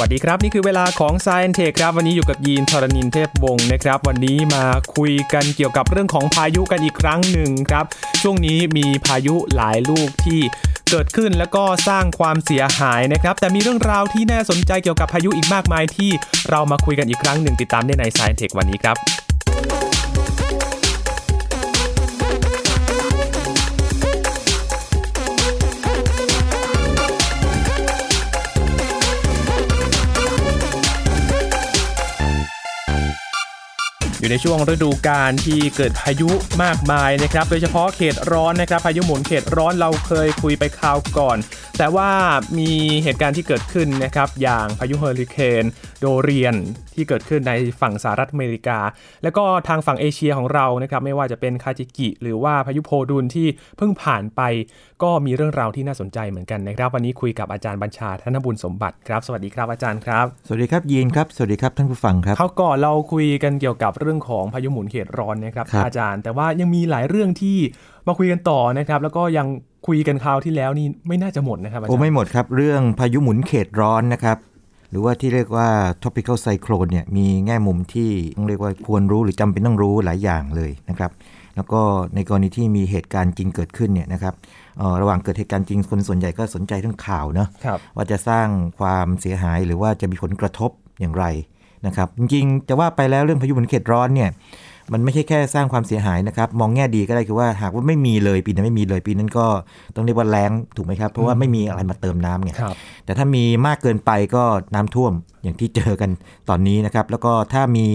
วัสดีครับ นี่คือเวลาของ s ซ i e n t e c h ครับ วันนี้อยู่กับยีนทรณินเทพวงศ์นะครับ วันนี้มาคุยกันเกี่ยวกับเรื่องของพายุกันอีกครั้งหนึ่งครับ ช่วงนี้มีพายุหลายลูกที่เกิดขึ้นแล้วก็สร้างความเสียหายนะครับ แต่มีเรื่องราวที่น่าสนใจเกี่ยวกับพายุอีกมากมายที่เรามาคุยกันอีกครั้งหนึ่งติดตามได้ใน s ซ i e n t e c h วันนี้ครับ อยู่ในช่วงฤดูกาลที่เกิดพายุมากมายนะครับ โดยเฉพาะเขตร้อนนะครับ พายุหมุนเขตร้อนเราเคยคุยไปคราวก่อน แต่ว่ามีเหตุการณ์ที่เกิดขึ้นนะครับ อย่างพายุเฮอริเคนโดเรียนที่เกิดขึ้นในฝั่งสหรัฐอเมริกา แล้วก็ทางฝั่งเอเชียของเรานะครับไม่ว่าจะเป็นคาจิกิ หรือว่าพายุโพดุลที่เพิ่งผ่านไป ก็มีเรื่องราวที่น่าสนใจเหมือนกันนะครับ วันนี้คุยกับอาจารย์บัญชาธนบุญสมบัติครับสวัสดีครับอาจารย์ครับ สวัสดีครับยีนครับสวัสดีครับท่านผู้ฟังครับเขาวก่อนเราคุยกันเกี่ยวกับเรื่องของพายุหมุนเขตร้อนนะครับครับอาจารย์ แต่ว่ายังมีหลายเรื่องที่มาคุยกันต่อนะครับ แล้วก็ยังคุยกันคราวที่แล้วนี่ไม่น่าจะหมดนะครับอาจาโอ้รย์ไม่หมดครับ เรื่องพายุหมุนเขตร้อนนะครับ หรือว่าที่เรียกว่า tropical cyclone เนี่ยมีแง่มุมที่ต้องเรียกว่าควรรู้หรือจำเป็นต้องรู้หลายอย่างเลยนะครับแล้วก็ในกรณีที่มีเหตุการณ์จริงเกิดขึ้นเนี่ยนะครับเอ่อระหว่างเกิดเหตุการณ์จริงคนส่วนใหญ่ก็สนใจเรื่องข่าวเนาะครับว่าจะสร้างความเสียหายหรือว่าจะมีผลกระทบอย่างไรนะครับจริงๆจะว่าไปแล้วเรื่องพายุหมุนเขตร้อนเนี่ย มันไม่ใช่แค่สร้างความเสียหายนะครับ มองแง่ดีก็ได้คือว่าหากว่าไม่มีเลยปีนั้นไม่มีเลยปีนั้นก็ต้องเรียกว่าแรงถูกไหมครับ เพราะว่าไม่มีอะไรมาเติมน้ำไงครับแต่ถ้ามีมากเกินไปก็น้ำท่วมอย่างที่เจอกันตอนนี้นะครับ แล้วก็ถ้ามี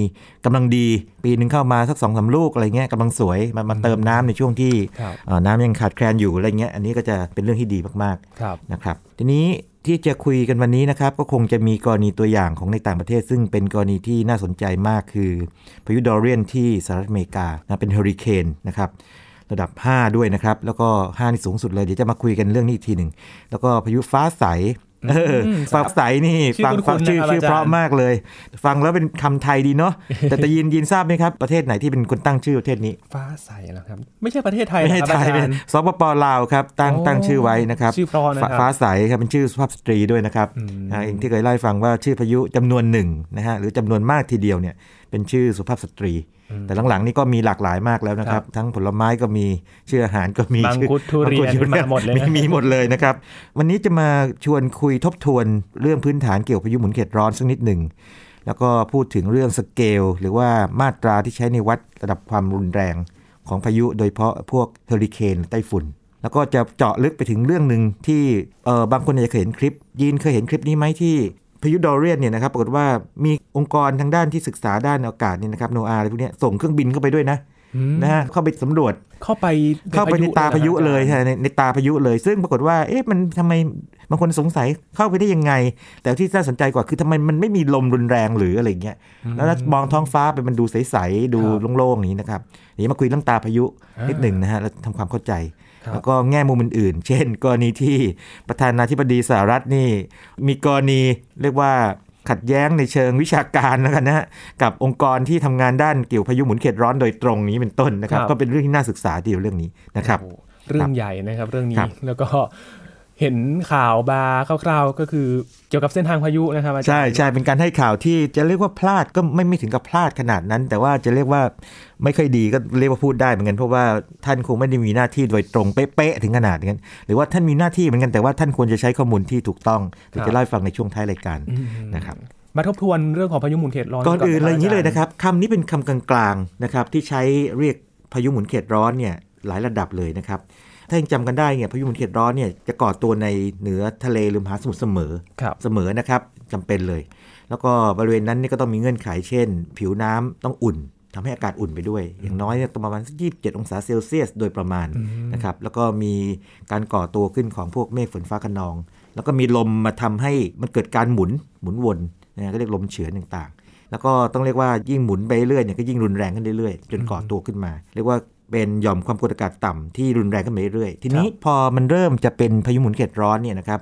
กำลังดีปีหนึ่งเข้ามาสักสองสามลูกอะไรเงี้ยกำลังสวยมามาเติมน้ำในช่วงที่ครับเอ่อน้ำยังขาดแคลนอยู่อะไรเงี้ยอันนี้ก็จะเป็นเรื่องที่ดีมากๆครับนะครับ ทีนี้ ที่จะคุยกันวันนี้นะครับ ก็คงจะมีกรณีตัวอย่างของในต่างประเทศ ซึ่งเป็นกรณีที่น่าสนใจมากคือพายุดอเรียนที่สหรัฐอเมริกานะเป็นเฮอริเคนนะครับระดับ 5 ด้วยนะครับ แล้วก็ 5 นี่สูงสุดเลย เดี๋ยวจะมาคุยกันเรื่องนี้อีกทีหนึ่ง แล้วก็พายุฟ้าใส ฟ้าใสนี่ชื่อฟังคุ้ฟังนๆชื่อนะครับชื่ออาจารย์เพราะมากเลย ฟังแล้วเป็นคำไทยดีเนาะแต่แต่ยินยินทราบไหมครับ ประเทศไหนที่เป็นคนตั้งชื่อประเทศนี้ ฟ้าใสแล้วครับ ไม่ใช่ประเทศไทยไม่นะใช่ครับไทอายเป็จารนย์สปปลาวครับตั้งโอ้ตั้งชื่อไว้นะครับชื่อเพราะนะครับฟ้าใสครับเป็นชื่อสุภาพสตรีด้วยนะครับอืมอ่าอย่างที่เคยเล่าให้ฟังว่าชื่อพายุจำนวนหนึ่งนะฮะหรือจำนวนมากทีเดียวเนี่ยเป็นชื่อสุภาพสตรี แต่หลังๆ นี่ก็มีหลากหลายมากแล้วนะครับ ทั้งผลไม้ก็มีชื่ออาหารก็มีมังชื่อคุดทุเรียนมังคุดมาหมดเลยนะมีหมดเลยนะครับ วันนี้จะมาชวนคุยทบทวนเรื่องพื้นฐานเกี่ยวกับพายุหมุนเขตร้อนสักนิดหนึ่งแล้วก็พูดถึงเรื่องสเกลหรือว่ามาตราที่ใช้ในวัดระดับความรุนแรงของพายุโดยเฉพาะพวกเฮอริเคนไต้ฝุ่น แล้วก็จะเจาะลึกไปถึงเรื่องหนึ่งที่เออบางคนอาจจะเคยเห็นคลิปยีนเคยเห็นคลิปนี้ไหมที่ พายุดอเรียนเนี่ยนะครับปรากฏว่ามีองค์กรทางด้านที่ศึกษาด้านอากาศเนี่ยนะครับโนอาอะไรพวกเนี้ยส่งเครื่องบินเข้าไปด้วยนะอืมนะฮะเข้าไปสำรวจเข้าไปเข้าไปในตาพายุเลยหรอครับใช่ในในตาพายุเลย ซึ่งปรากฏว่าเอ๊ะมันทำไมบางคนสงสัยเข้าไปได้ยังไง แต่ที่น่าสนใจกว่าคือทำไมมันไม่มีลมรุนแรงหรืออะไรเงี้ยแล้วถ้ามองท้องฟ้าไปมันดูใสๆดูโล่งๆอย่างนี้นะครับเดี๋ยวมาคุยเรื่องตาพายุนิดหนึ่งนะฮะแล้วทำความเข้าใจครับ แล้วก็แง่มุมอื่นๆ เช่น กรณีที่ประธานาธิบดีสหรัฐนี่ มีกรณีเรียกว่าขัดแย้งในเชิงวิชาการแล้วกันนะฮะกับองค์กรที่ทำงานด้านเกี่ยวพายุหมุนเขตร้อนโดยตรงนี้เป็นต้นนะครับครับก็เป็นเรื่องที่น่าศึกษาทีเดียวเรื่องนี้นะครับโอ้โหเรื่องใหญ่นะครับเรื่องนี้ครับแล้วก็ เห็นข่าวบาร์คร่าวๆก็คือเกี่ยวกับเส้นทางพายุนะครับอาจารย์ใช่ใช่เป็นการให้ข่าวที่จะเรียกว่าพลาดก็ไม่ไม่ถึงกับพลาดขนาดนั้น แต่ว่าจะเรียกว่าไม่ค่อยดีก็เรียกว่าพูดได้เหมือนกันเพราะว่าท่านคงไม่ได้มีหน้าที่โดยตรงเป๊ะๆถึงขนาดนั้นหรือว่าท่านมีหน้าที่เหมือนกันแต่ว่าท่านควรจะใช้ข้อมูลที่ถูกต้องเดี๋ยวจะเล่าให้ฟังในช่วงท้ายรายการอืมนะครับมาทบทวนเรื่องของพายุหมุนเขตร้อนก่อนอื่นเลยอย่างนี้เลยจนะครับคำนี้เป็นคำกลางๆนะครับที่ใช้เรียกพายุหมุนเขตร้อนเนี่ยหลายระดับเลยนะครับ ถ้ายังจำกันได้เนี่ยพายุหมุนเขตร้อนเนี่ยจะก่อตัวในเหนือทะเลหรือมหาสมุทรเสมอครับเสมอนะครับจำเป็นเลย แล้วก็บริเวณนั้นนี่ก็ต้องมีเงื่อนไขเช่น ผิวน้ำต้องอุ่นทำให้อากาศอุ่นไปด้วย อย่างน้อยเนี่ยต้องประมาณสัก27องศาเซลเซียสโดยประมาณนะครับแล้วก็มีการก่อตัวขึ้นของพวกเมฆฝนฟ้าคะนอง แล้วก็มีลมมาทำให้มันเกิดการหมุนหมุนวนนะก็เรียกลมเฉือนต่างๆ แล้วก็ต้องเรียกว่ายิ่งหมุนไปเรื่อยเนี่ยก็ยิ่งรุนแรงขึ้นเรื่อยๆ จนก่อตัวขึ้นมา เรียกว่า เป็นหย่อมความกดอากาศต่ำที่รุนแรงขึ้นไปเรื่อยๆ ทีนี้พอมันเริ่มจะเป็นพายุหมุนเขตร้อนเนี่ยนะครับ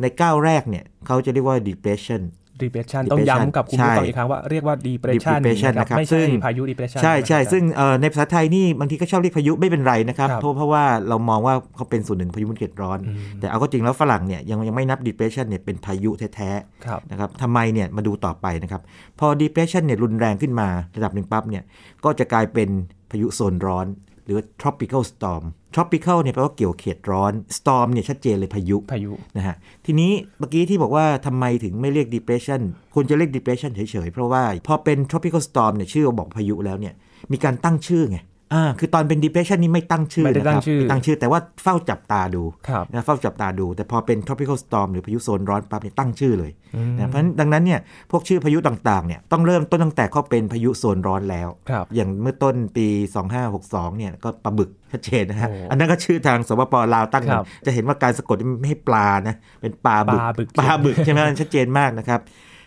ในก้าวแรกเนี่ยเขาจะเรียกว่า depression depression ต้อง depression ย้ำกับคุณผู้ฟังใช่อีกครั้งว่าเรียกว่า depression depression นะครับนะครับไม่ซึ่ใช่งพายุ depression ใช่ใช่นะครับซึ่งเอ่อในภาษาไทยนี่บางทีก็ชอบเรียกพายุไม่เป็นไรนะครับครับเพราะเพราะว่าเรามองว่าเขาเป็นส่วนหนึ่งพายุหมุนเขตร้อน แต่เอาก็จริงแล้วฝรั่งเนี่ยยังยังไม่นับ depression เนี่ยเป็นพายุแท้ครับๆนะครับทำไมเนี่ยมาดูต่อไปนะครับ พอ depression เนี่ยรุนแรงขึ้นมาระดับหนึ่งปั๊บเนี่ยก็จะกลายเป็น พายุโซนร้อน หรือว่า tropical storm tropical เนี่ยแปลว่าเกี่ยวเขตร้อน storm เนี่ยชัดเจนเลยพายุพายุนะฮะทีนี้เมื่อกี้ที่บอกว่าทำไมถึงไม่เรียก depression ควรจะเรียก depression เฉยๆ เพราะว่าพอเป็น tropical storm เนี่ยชื่อบอกพายุแล้วเนี่ยมีการตั้งชื่อไง อ่าคือตอนเป็น depression นี่ไม่ตั้งชื่อไม่ได้ตั้งนะครับชื่อไม่ตั้งชื่อ แต่ว่าเฝ้าจับตาดูครับนะเฝ้าจับตาดู แต่พอเป็น tropical storm หรือพายุโซนร้อนปั๊บเนี่ยตั้งชื่อเลยนะเพราะฉะนั้นดังนั้นเนี่ยพวกชื่อพายุต่างๆเนี่ยต้องเริ่มต้นตั้งแต่เขาเป็นพายุโซนร้อนแล้วครับอย่างเมื่อต้นปี 2562เนี่ยก็ปลาบึกชัดเจนนะฮะโอ้อันนั้นก็ชื่อทางสปปลาวตั้งครับจะเห็นว่าการสะกดไม่ให้ปลานะเป็นปลาบึกปลาบึกปลาบึกใช่ไหมชัดเจนมากนะครับ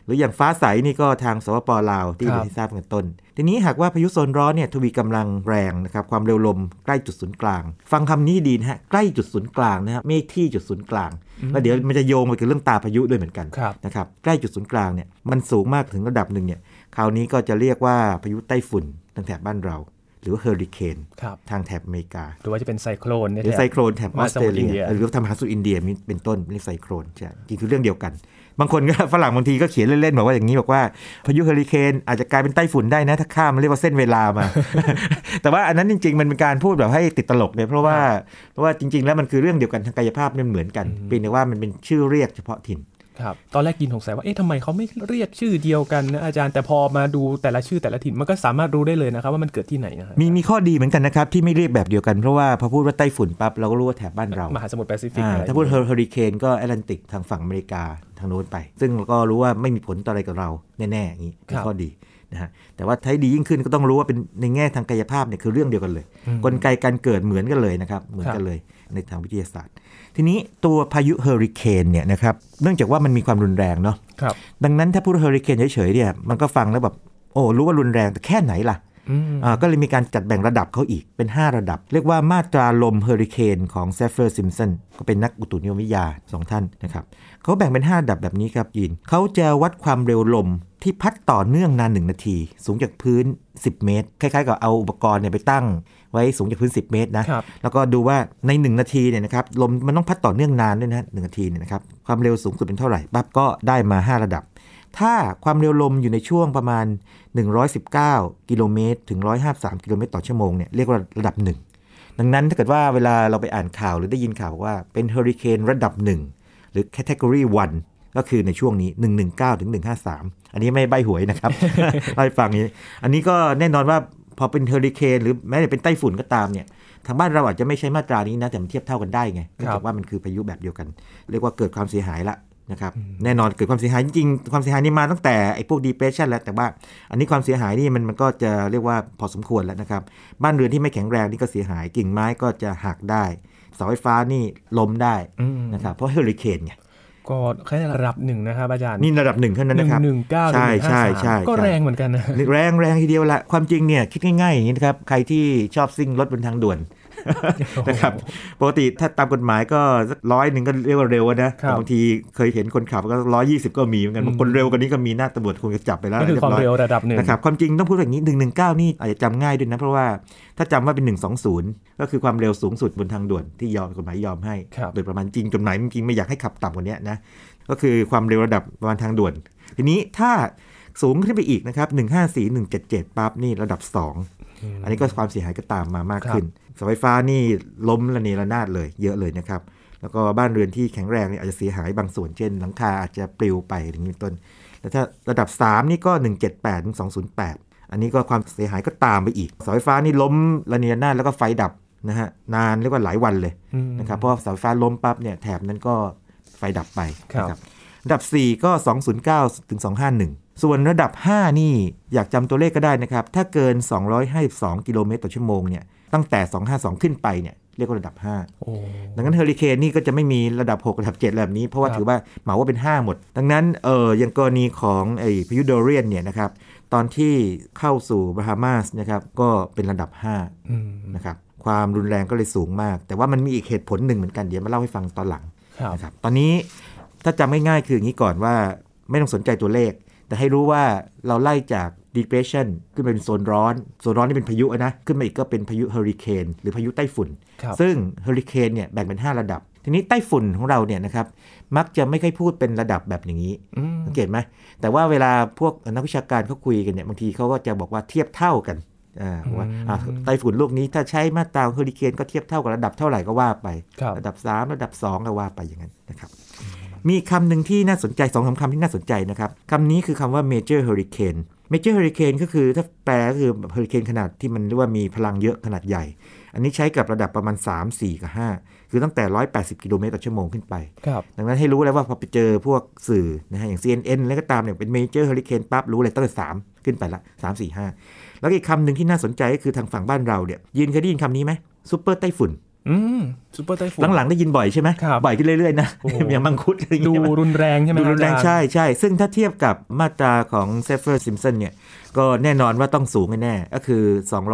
หรืออย่างฟ้าใสนี่ก็ทางสปปลาวที่ครับเป็นที่ทราบกันต้น ทีนี้หากว่าพายุโซนร้อนเนี่ยทวีกำลังแรงนะครับความเร็วลมใกล้จุดศูนย์กลาง ฟังคำนี้ดีนะฮะใกล้จุดศูนย์กลางนะฮะไม่ที่จุดศูนย์กลางแล้วเดี๋ยวมันจะโยงไปกับเรื่องตาพายุด้วยเหมือนกันครับนะครับใกล้จุดศูนย์กลางเนี่ยมันสูงมากถึงระดับหนึ่งเนี่ยคราวนี้ก็จะเรียกว่าพายุไต้ฝุ่นทางแถบบ้านเรา หรือว่าเฮอริเคนครับทางแถบอเมริกา หรือว่าจะเป็นไซโคลนเนี่ยหรือไซโครนแถบอมอหาสสเตมุรทรอิเลีนเดียยหรือทางมหาสมุทรอินเดียมีเป็นต้นเรียกไซโคลนใช่จริงคือเรื่องเดียวกัน บางคนก็ฝรั่งบางทีก็เขียนเล่นๆบอกว่าอย่างนี้บอกว่าพายุเฮอริเคนอาจจะกลายเป็นไต้ฝุ่นได้นะ ถ้าข้ามมันเรียกว่าเส้นเวลามา แต่ว่าอันนั้นจริง ๆ มันเป็นการพูดแบบให้ติดตลกเนี่ยเพราะว่าเพราะว่าจริง ๆ แล้วมันคือเรื่องเดียวกันทางกายภาพเนี่ยเหมือนกันเพียงแต่ว่ามันเป็นชื่อเรียกเฉพาะถิ่น ครับตอนแรกยินสงสัยว่าเอ๊ะทำไมเขาไม่เรียกชื่อเดียวกันนะอาจารย์แต่พอมาดูแต่ละชื่อแต่ละถิ่นมันก็สามารถรู้ได้เลยนะครับว่ามันเกิดที่ไหนนะครับมีมีข้อดีเหมือนกันนะครับที่ไม่เรียกแบบเดียวกันเพราะว่าพอพูดว่าไต้ฝุ่นปั๊บเราก็รู้ว่าแถบบ้านเรามหาสมุทรแปซิฟิกอ่าอะไรถ้าพูดเฮอริเคนก็แอตแลนติกทางฝั่งอเมริกาทางโน้นไป ซึ่งเราก็รู้ว่าไม่มีผลต่ออะไรกับเราแน่ๆอย่างนี้เป็นข้อดีนะฮะแต่ว่าถ้าให้ดียิ่งขึ้นก็ต้องรู้ว่าเป็นในแง่ทางกายภาพเนี่ยคือเรื่องเดียวกันเลย กลไกการเกิดเหมือนกันเลยนะครับเหมือนกันเลยในทางวิทยาศาสตร์ ทีนี้ตัวพายุเฮอริเคนเนี่ยนะครับเนื่องจากว่ามันมีความรุนแรงเนาะครับดังนั้นถ้าพูดเฮอริเคนเฉยๆเนี่ยมันก็ฟังแล้วแบบโอ้รู้ว่ารุนแรงแต่แค่ไหนล่ะอืมอ่าก็เลยมีการจัดแบ่งระดับเขาอีกเป็น 5 ระดับ เรียกว่ามาตราลมเฮอริเคนของ Saffir-Simpson ก็เป็นนักอุตุนิยมวิทยาสองท่านนะครับ เขาแบ่งเป็น5ระดับแบบนี้ครับยินเขาจะวัดความเร็วลมที่พัดต่อเนื่องนาน 1 นาที สูงจากพื้น 10 เมตร คล้ายๆ กับเอาอุปกรณ์เนี่ยไปตั้ง ไว้สูงจากพื้น 10 เมตรนะครับแล้วก็ดูว่าใน 1 นาทีเนี่ยนะครับลมมันต้องพัดต่อเนื่องนานด้วยนะหนึ่งนาทีเนี่ยนะครับความเร็วสูงสุดเป็นเท่าไหร่ปั๊บก็ได้มา 5 ระดับ ถ้าความเร็วลมอยู่ในช่วงประมาณ 119 กิโลเมตรถึง 153 กิโลเมตรต่อชั่วโมงเนี่ยเรียกว่าระดับหนึ่งดังนั้นถ้าเกิดว่าเวลาเราไปอ่านข่าวหรือได้ยินข่าวบอกว่าเป็นเฮอริเคนระดับหนึ่ง หรือ category 1 ก็คือในช่วงนี้ 119ถึง153 อันนี้ไม่ใบหวยนะครับเล่าให้ฟังนี้ อันนี้ก็แน่นอนว่าพอเป็นเฮอริเคนหรือแม้แต่เป็นไต้ฝุ่นก็ตามเนี่ยทางบ้านเราอาจจะไม่ใช้มาตรานี้นะ แต่มันเทียบเท่ากันได้ไงเนื่องจากว่ามันคือพายุแบบเดียวกัน เรียกว่าเกิดความเสียหายละนะครับแน่นอนเกิดความเสียหายจริงๆความเสียหายนี่มาตั้งแต่ไอ้พวก depression แล้วแต่ว่า อันนี้ความเสียหายนี่มันมันก็จะเรียกว่าพอสมควรแล้วนะครับ บ้านเรือนที่ไม่แข็งแรงนี่ก็เสียหายกิ่งไม้ก็จะหักได้ เสาไฟฟ้านี่ล้มได้อืมนะครับเพราะเฮอริเคนไงก็แค่ระดับหนึ่งนะครับอาจารย์นี่ระดับหนึ่งเท่านั้นหนึ่งนะครับหนึ่งเก้าใช่ใช่ใช่ก็ใช่แรงเหมือนกันนะแรงแรงทีเดียวละความจริงเนี่ยคิดง่ายๆอย่างนี้นะครับใครที่ชอบซิ่งรถบนทางด่วน นะครับปกติถ้าตามกฎหมายก็สักร้อยหนึ่งก็เรียกว่าเร็วนะครับแต่บางทีเคยเห็นคนขับก็ร้อยยี่สิบก็มีเหมือนกันบางคนเร็วกว่านี้ก็มีหน้าตำรวจคงจะจับไปแล้วก็คือความเร็วระดับหนึ่งนะครับความจริงต้องพูดอย่างนี้หนึ่งหนึ่งเก้านี่อาจจะจำง่ายด้วยนะ เพราะว่าถ้าจำว่าเป็นหนึ่งสองศูนย์ก็คือความเร็วสูงสุดบนทางด่วนที่ยอมกฎหมายยอมให้ครับโดยประมาณจริงกฎหมายจริงๆไม่อยากให้ขับต่ำกว่านี้นะก็คือความเร็วระดับประมาณทางด่วน ทีนี้ถ้าสูงขึ้นไปอีกนะครับ154 177ปั๊บนี่ระดับ 2 อันนี้ก็ความเสียหายก็ตามมามากขึ้นเสาไฟฟ้านี่ล้มระเนระนาดเลยเยอะเลยนะครับ แล้วก็บ้านเรือนที่แข็งแรงเนี่ยอาจจะเสียหายบางส่วนเช่น หลังคาอาจจะปลิวไปอย่างนี้เป็นต้น แล้วถ้าระดับ 3 นี่ก็ 178ถึง208 อันนี้ก็ความเสียหายก็ตามไปอีกเสาไฟฟ้านี่ล้มระเนระนาดแล้วก็ไฟดับนะฮะนานเรียกว่าหลายวันเลยอืมนะครับเพราะเสาไฟฟ้าล้มปั๊บเนี่ยแถบนั้นก็ไฟดับไปครับนะระดับ 4 ก็ 209ถึง251 ส่วนระดับ 5 นี่อยากจำตัวเลขก็ได้นะครับ ถ้าเกิน 252 กิโลเมตรต่อชั่วโมงเนี่ย ตั้งแต่ 252 ขึ้นไปเนี่ยเรียกว่าระดับ5โอ้ดังนั้นเฮอริเคนนี่ก็จะไม่มีระดับ 6 ระดับ 7 แบบนี้ เพราะว่าครับถือว่าเหมาว่าเป็น 5 หมด ดังนั้นเอออย่างกรณีของไอ้พายุโดเรียนเนี่ยนะครับตอนที่เข้าสู่บาฮามาสนะครับก็เป็นระดับ5อืมนะครับความรุนแรงก็เลยสูงมาก แต่ว่ามันมีอีกเหตุผลหนึ่งเหมือนกันเดี๋ยวมาเล่าให้ฟังตอนหลังครับนะครับตอนนี้ถ้าจำง่ายๆคืออย่างนี้ก่อนว่าไม่ต้องสนใจตัวเลข แต่ให้รู้ว่าเราไล่จาก depression ขึ้นไปเป็นโซนร้อน โซนร้อนนี่เป็นพายุนะ ขึ้นมาอีกก็เป็นพายุเฮอริเคนหรือพายุไต้ฝุ่นครับซึ่งเฮอริเคนเนี่ยแบ่งเป็น 5 ระดับ ทีนี้ไต้ฝุ่นของเราเนี่ยนะครับ มักจะไม่ค่อยพูดเป็นระดับแบบอย่างนี้อืมสังเกตไหมแต่ว่าเวลาพวกนักวิชาการเขาคุยกันเนี่ยบางทีเขาก็จะบอกว่าเทียบเท่ากันอ่าว่าอ่าไต้ฝุ่นลูกนี้ถ้าใช้มาตราเฮอริเคนก็เทียบเท่ากับระดับเท่าไหร่ก็ว่าไปครับระดับ 3 ระดับ 2 ก็ว่าไปอย่างนั้นนะครับมีคำหนึ่งที่น่าสนใจสองสามคำที่น่าสนใจนะครับคำนี้คือคำว่า major hurricane major hurricane ก็คือถ้าแปลก็คือเฮอริเคนขนาดที่มันเรียกว่ามีพลังเยอะขนาดใหญ่ อันนี้ใช้กับระดับประมาณ 3 4 กับ 5 คือตั้งแต่ 180 กิโลเมตรต่อชั่วโมงขึ้นไปครับดังนั้นให้รู้แล้วว่าพอไปเจอพวกสื่อนะฮะอย่าง CNN แล้วก็ตามเนี่ยเป็น major hurricane ปั๊บรู้เลยตั้งแต่ 3 ขึ้นไปละ 3 4 5 แล้วก็อีกคำหนึ่งที่น่าสนใจก็คือทางฝั่งบ้านเราเนี่ยยินเคยได้ยินคำนี้ไหมซูเปอร์ไต้ฝุ่น อืมซูเปอร์ไต้ฝุ่นหลังๆได้ยินบ่อยใช่ไหมครับบ่อยขึ้นเรื่อยๆนะโอ้โหอย่างมังคุดอะไรอย่างดูเงี้ยรุนแรงใช่ไหมดูรุนแรงอาจาย์ใช่ใช่ซึ่งถ้าเทียบกับมาตราของ Saffir-Simpson เนี่ยก็แน่นอนว่าต้องสูงแน่ๆก็คือ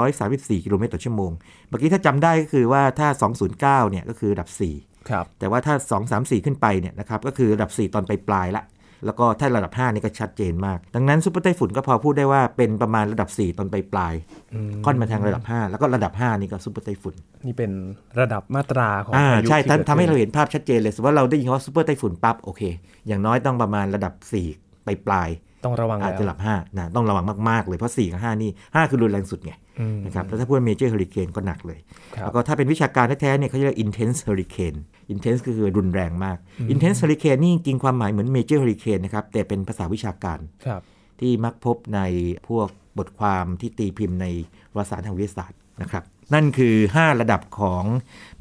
234 กิโลเมตรต่อชั่วโมง เมื่อกี้ถ้าจำได้ก็คือว่าถ้า 209 เนี่ยก็คือระดับ 4 ครับ แต่ว่าถ้า 234 ขึ้นไปเนี่ยนะครับก็คือระดับ 4 ค่อนไปปลายๆละ แล้วก็ถ้าระดับ 5 นี่ก็ชัดเจนมาก ดังนั้นซุปเปอร์ไต้ฝุ่นก็พอพูดได้ว่าเป็นประมาณระดับ 4 ค่อนไปปลายๆค่อนมาทางระดับ 5 แล้วก็ระดับ 5 นี่ก็ซุปเปอร์ไต้ฝุ่นนี่เป็นระดับมาตราของอ่าพายุใช่ที่ทำกิดทำให้ขึ้นเราเห็นภาพชัดเจนเลยสมมติว่าเราได้ยินคำว่าซูเปอร์ไต้ฝุ่นปั๊บโอเค อย่างน้อยต้องประมาณระดับ4ไปปลายๆต้องระวังอาจแล้วจะระดับ5นะต้องระวังมากๆเลยเพราะ4กับ5นี่5คือรุนแรงสุดไงอืม นะครับแล้วถ้าพูดเมเจอร์เฮอริเคนก็หนักเลยครับแล้วก็ถ้าเป็นวิชาการแท้ๆเนี่ยเขาเรียก intense hurricane intense ก็คือรุนแรงมาก intense hurricane นี่จริงๆความหมายเหมือน major hurricane นะครับแต่เป็นภาษาวิชาการครับที่มักพบในพวกบทความที่ตีพิมพ์ในวารสารทางวิทยาศาสตร์นะครับนั่นคือ 5 ระดับของ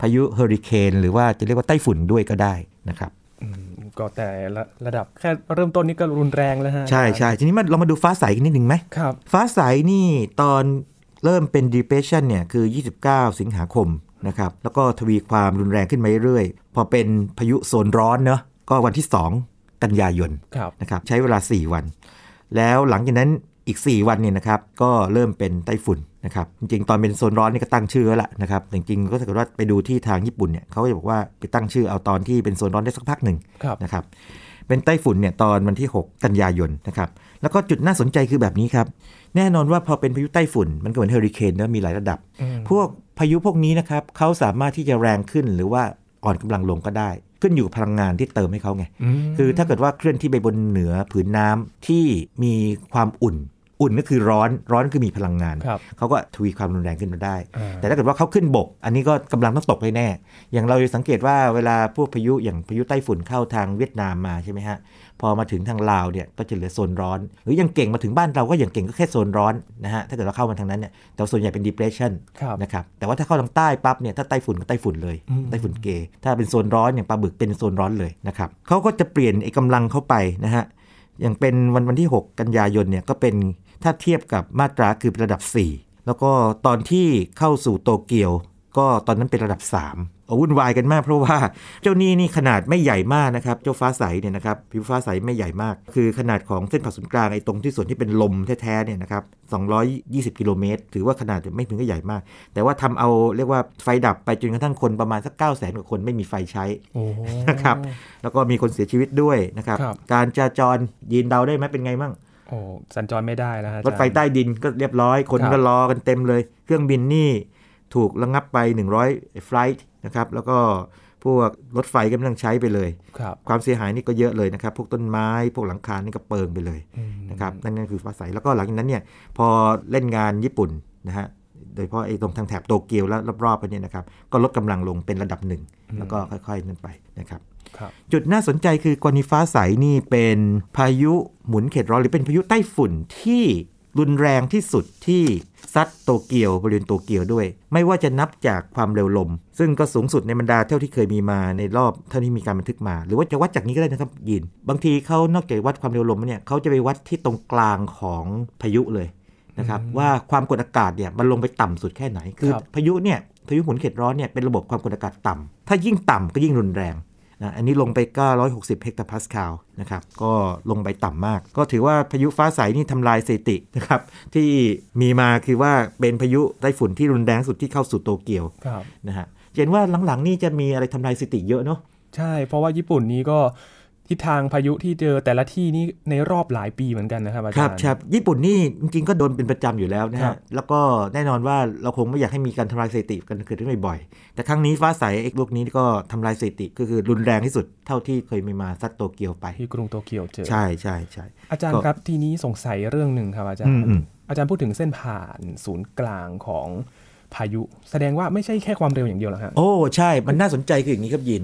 พายุเฮอริเคนหรือว่าจะเรียกว่าไต้ฝุ่นด้วยก็ได้นะครับอืมก็แต่ละระดับแค่เริ่มต้นนี่ก็รุนแรงแล้วฮะ ใช่ใช่ทีนี้มาเรามาดูฟ้าใสกันนิดหนึ่งไหมครับ ฟ้าใสนี่ตอน เริ่มเป็น depression เนี่ยคือ 29 สิงหาคมนะครับแล้วก็ทวีความรุนแรงขึ้นมาเรื่อยๆ พอเป็นพายุโซนร้อนเนอะก็วันที่ 2 กันยายนครับนะครับใช้เวลา 4 วัน แล้วหลังจากนั้นอีก 4 วันเนี่ยนะครับก็เริ่มเป็นไต้ฝุ่นนะครับจริงๆ ตอนเป็นโซนร้อนนี่ก็ตั้งชื่อแล้วล่ะนะครับแต่จริงๆก็ถ้าเกิดว่าไปดูที่ทางญี่ปุ่นเนี่ยเขาก็จะบอกว่าไปตั้งชื่อเอาตอนที่เป็นโซนร้อนได้สักพักหนึ่งครับนะครับเป็นไต้ฝุ่นเนี่ยตอนวันที่ 6 กันยายนนะครับแล้วก็จุดน่าสนใจคือแบบนี้ครับ แน่นอนว่าพอเป็นพายุไต้ฝุ่น มันก็เหมือนเฮอริเคนนะมีหลายระดับอืมพวกพายุพวกนี้นะครับเขาสามารถที่จะแรงขึ้นหรือว่าอ่อนกำลังลงก็ได้ ขึ้นอยู่กับพลังงานที่เติมให้เขาไงอืมคือถ้าเกิดว่าเคลื่อนที่ไปบนเหนือผืนน้ำที่มีความอุ่น อุ่นก็คือร้อนร้อนคือมีพลังงานครับเขาก็ทวีความรุนแรงขึ้นมาได้อ่าแต่ถ้าเกิดว่าเขาขึ้นบก อันนี้ก็กำลังต้องตกแน่ๆอย่างเราจะสังเกตว่าเวลาพวกพายุอย่างพายุไต้ฝุ่นเข้าทางเวียดนามมาใช่ไหมฮะพอมาถึงทางลาวเนี่ยก็จะเหลือโซนร้อน หรือยังเก่งมาถึงบ้านเราก็อย่างเก่งก็แค่โซนร้อนนะฮะถ้าเกิดเราเข้ามาทางนั้นเนี่ยแต่ส่วนใหญ่เป็น depression ครับนะครับแต่ว่าถ้าเข้าทางใต้ปั๊บเนี่ยถ้าไต้ฝุ่นก็ไต้ฝุ่นเลยอืมไต้ฝุ่นเกถ้าเป็นโซนร้อนอย่างปลาบึกเป็นโซนร้อนเลยนะครับเขาก็จะเปลี่ยนไอ้กำลังเข้าไปนะฮะอย่างเป็นวันวันที่ 6 กันยายนเนี่ยก็เป็น ถ้าเทียบกับมาตราคือเป็นระดับ 4 แล้วก็ตอนที่เข้าสู่โตเกียว ก็ตอนนั้นเป็นระดับ 3เอาวุ่นวายกันมากเพราะว่าเจ้านี่นี่ขนาดไม่ใหญ่มากนะครับ เจ้าฟ้าใสเนี่ยนะครับผิวฟ้าใสไม่ใหญ่มาก คือขนาดของเส้นผ่าศูนย์กลางไอ้ตรงที่ส่วนที่เป็นลมแท้ๆเนี่ยนะครับ220 กิโลเมตร ถือว่าขนาดไม่ถึงก็ใหญ่มาก แต่ว่าทำเอาเรียกว่าไฟดับไปจนกระทั่งคนประมาณสัก 9 0 0 0 0 0กว่าคนไม่มีไฟใช้โอ้นะครับ แล้วก็มีคนเสียชีวิตด้วยนะครับครับการจราจรยีนเดาได้ไหมเป็นไงมั่ง โอ้สัญจรไม่ได้นะฮะรถไฟอาจารย์ใต้ดินก็เรียบร้อย คนครับก็รอกันเต็มเลย เครื่องบินนี่ถูกระงับไป 100ไฟล์นะครับ แล้วก็พวกรถไฟก็ไม่ต้องใช้ไปเลยครับความเสียหายนี่ก็เยอะเลยนะครับ พวกต้นไม้ พวกหลังคานี่ก็เปิงไปเลยอืมนะครับ นั่นนั่นคือฟ้าใส แล้วก็หลังจากนั้นเนี่ย พอเล่นงานญี่ปุ่นนะฮะ โดยเฉพาะไอ้ตรงทางแถบโตเกียวแล้วรอบๆไปเนี่ยนะครับก็ลดกำลังลงเป็นระดับหนึ่งแล้วก็ค่อยๆนั่นไปนะครับครับจุดน่าสนใจคือกรณีฟ้าใสนี่เป็นพายุหมุนเขตร้อนหรือเป็นพายุไต้ฝุ่นที่รุนแรงที่สุดที่ซัดโตเกียวบริเวณโตเกียวด้วย ไม่ว่าจะนับจากความเร็วลม ซึ่งก็สูงสุดในบรรดาเท่าที่เคยมีมาในรอบเท่าที่มีการบันทึกมา หรือว่าจะวัดจากนี้ก็ได้นะครับยิน บางทีเขานอกจากวัดความเร็วลมแล้วเนี่ยเขาจะไปวัดที่ตรงกลางของพายุเลย นะครับว่าความกดอากาศเนี่ยมันลงไปต่ำสุดแค่ไหน คือครับพายุเนี่ยพายุหมุนเขตร้อนเนี่ยเป็นระบบความกดอากาศต่ำถ้ายิ่งต่ำก็ยิ่งรุนแรงนะอันนี้ลงไป 960 เฮกตาพาสคาลนะครับ ก็ลงไปต่ำมาก ก็ถือว่าพายุฟ้าใสนี่ทำลายสถิตินะครับ ที่มีมาคือว่าเป็นพายุไต้ฝุ่นที่รุนแรงสุดที่เข้าสู่โตเกียวครับนะฮะเห็นว่าหลังๆนี่จะมีอะไรทำลายสถิติเยอะเนาะใช่ เพราะว่าญี่ปุ่นนี้ก็ ทิศทางพายุที่เจอแต่ละที่นี่ในรอบหลายปีเหมือนกันนะครับอาคจารัรบย์ครับญี่ปุ่นนี่จริงๆก็โดนเป็นประจำอยู่แล้วนะครัฮะบแล้วก็แน่นอนว่าเราคงไม่อยากให้มีการทำลายสถิติกันเกิดขึ้นบ่อยๆ แต่ครั้งนี้ฟ้าใสไอ้ลูกนี้ก็ทำลายสถิติก็คือรุนแรงที่สุดเท่าที่เคยมีมาซัดโตเกียวไป ที่กรุงโตเกียวเจอ ใช่ใช่ใช่อาจารย์ก็ครับทีนี้สงสัยเรื่องหนึ่งครับอาจารอืย์มอืมอาจารย์พูดถึงเส้นผ่านศูนย์กลางของพายุ แสดงว่าไม่ใช่แค่ความเร็วอย่างเดียวหรอฮะโอ้ใช่มันน่าสนใจคืออย่างนี้ครับยิน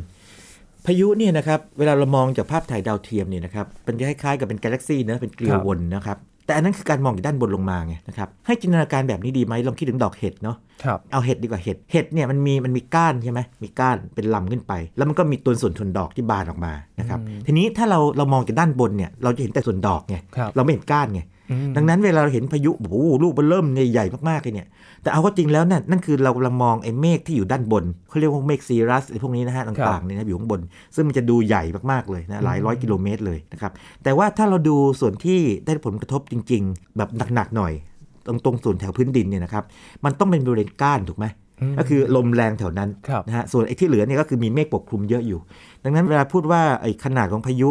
พายุเนี่ยนะครับเวลาเรามองจากภาพถ่ายดาวเทียมเนี่ยนะครับมันจะคล้ายๆกับเป็นกาแล็กซี่เนอะเป็นเกลียววนนะครับแต่อันนั้นคือการมองจากด้านบนลงมาไงนะครับให้จินตนาการแบบนี้ดีไหมลองคิดถึงดอกเห็ดเนาะครับเอาเห็ดดีกว่าเห็ดเห็ดเนี่ยมันมีมันมีก้านใช่ไหมมีก้านเป็นลำขึ้นไป แล้วมันก็มีตัวส่วนส่วนดอกที่บานออกมานะครับทีนี้ถ้าเราเรามองจากด้านบนเนี่ยเราจะเห็นแต่ส่วนดอกไงครับเราไม่เห็นก้านไงอืม ดังนั้นเวลาเราเห็นพายุโอ้โหลูกมันเริ่มใหญ่ๆมากๆเลยเนี่ย แต่เอาก็จริงแล้วนั่นนั่นคือเรากำลังมองไอ้เมฆที่อยู่ด้านบนเขาเรียกว่าเมฆซีรัสไอ้พวกนี้นะฮะต่างๆเนี่ยนะอยู่ข้างบน ซึ่งมันจะดูใหญ่มากๆเลยนะหลายร้อยกิโลเมตรเลยนะครับแต่ว่าถ้าเราดูส่วนที่ได้ผลกระทบจริง ๆ แบบหนักๆหน่อย ตรงตรงส่วนแถวพื้นดินเนี่ยนะครับมันต้องเป็นบริเวณก้านถูกไหมมก็คือลมแรงแถวนั้นครับนะฮะส่วนไอ้ที่เหลือเนี่ยก็คือมีเมฆปกคลุมเยอะอยู่ ดังนั้นเวลาพูดว่าไอ้ขนาดของพายุ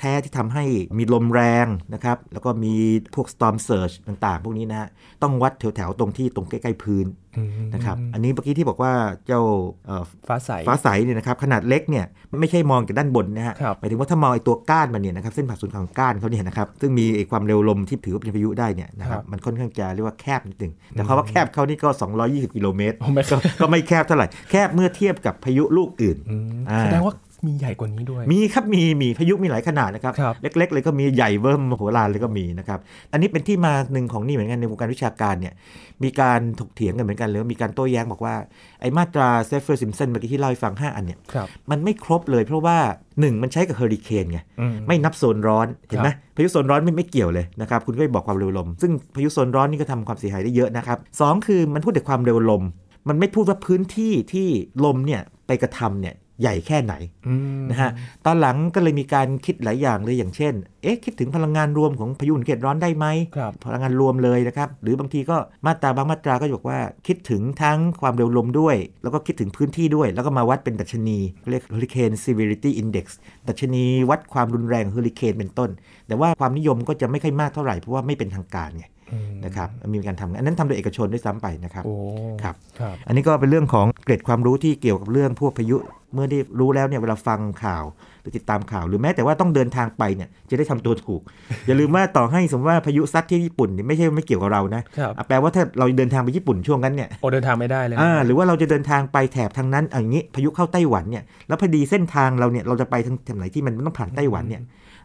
แท้ๆ ที่ทำให้มีลมแรงนะครับ แล้วก็มีพวก storm surge ต่างๆ พวกนี้นะฮะ ต้องวัดแถวๆ ตรงที่ตรงใกล้ๆ พื้นอืมนะครับ อันนี้เมื่อกี้ที่บอกว่าเจ้าเอ่อฟ้าใส ฟ้าใสเนี่ยนะครับ ขนาดเล็กเนี่ยไม่ใช่มองจากด้านบนนะฮะครับหมายถึงว่าถ้ามองไอ้ตัวก้านมันเนี่ยนะครับเส้นผ่าศูนย์กลางของก้านเขาเนี่ยนะครับ ซึ่งมีไอ้ความเร็วลมที่ถือว่าเป็นพายุได้เนี่ยนะคครัรับบมันค่อนข้างจะเรียกว่าแคบนิดนึง แต่เพราะว่าแคบเขานี่ก็ 220 กิโลเมตรโอ้ไม่ก็ก็ไม่แคบเท่าไหร่ แคบเมื่อเทียบกับพายุลูกอื่นอืมอ่าแสดงว่า มีใหญ่กว่านี้ด้วย มีครับมีมีพายุมีหลายขนาดนะครับครับเล็ก ๆ เลยก็มีใหญ่เบิ่มมโหฬารเลยก็มีนะครับอันนี้เป็นที่มาหนึ่งของนี่เหมือนกันในวงการวิชาการเนี่ยมีการถกเถียงกันเหมือนกันเลยว่ามีการโต้แย้งบอกว่าไอ้มาตรา Saffir-Simpson เมื่อกี้ที่เล่าให้ฟัง 5 อันเนี่ยครับมันไม่ครบเลยเพราะว่า 1 มันใช้กับเฮอริเคนไงอืมไม่นับโซนร้อนเห็นไหมพายุโซนร้อนไม่ไม่เกี่ยวเลยนะครับคุณก็ไปบอกความเร็วลม ซึ่งพายุโซนร้อนนี่ก็ทำความเสียหายได้เยอะนะครับสองคือมันพูดแต่ความเร็วลม มันไม่พูดว่าพื้นที่ที่ลมเนี่ยไปกระทำเนี่ย ใหญ่แค่ไหนอืมนะฮะตอนหลังก็เลยมีการคิดหลายอย่างเลยอย่างเช่น เอ๊ะคิดถึงพลังงานรวมของพายุหมุนเขตร้อนได้ไหมครับพลังงานรวมเลยนะครับ หรือบางทีก็มาตราบางมาตราก็บอกว่า คิดถึงทั้งความเร็วลมด้วย แล้วก็คิดถึงพื้นที่ด้วย แล้วก็มาวัดเป็นดัชนีเรียก Hurricane Severity Index ดัชนีวัดความรุนแรงเฮอริเคนเป็นต้น แต่ว่าความนิยมก็จะไม่ค่อยมากเท่าไหร่เพราะว่าไม่เป็นทางการไงอืมนะครับมีการทำอันนั้นทำโดยเอกชนด้วยซ้ำไปนะครับโอ้ครับครับ อันนี้ก็เป็นเรื่องของเกร็ดความรู้ที่เกี่ยวกับเรื่องพวกพายุ เมื่อได้รู้แล้วเนี่ยเวลาฟังข่าวหรือติดตามข่าว หรือแม้แต่ว่าต้องเดินทางไปเนี่ยจะได้ทำตัวถูก อย่าลืมว่าต่อให้สมมติว่าพายุซัดที่ญี่ปุ่นเนี่ยไม่ใช่ไม่เกี่ยวกับเรานะครับอะแปลว่าถ้าเราเดินทางไปญี่ปุ่นช่วงนั้นเนี่ยโอเดินทางไม่ได้เลยนะอ่าหรือว่าเราจะเดินทางไปแถบทางนั้นอะอย่างนี้พายุเข้าไต้หวันเนี่ยแล้วพอดีเส้นทางเราเนี่ยเราจะไปทางแถบไหนที่มันต้องผ่านไต้หวันเนี่ย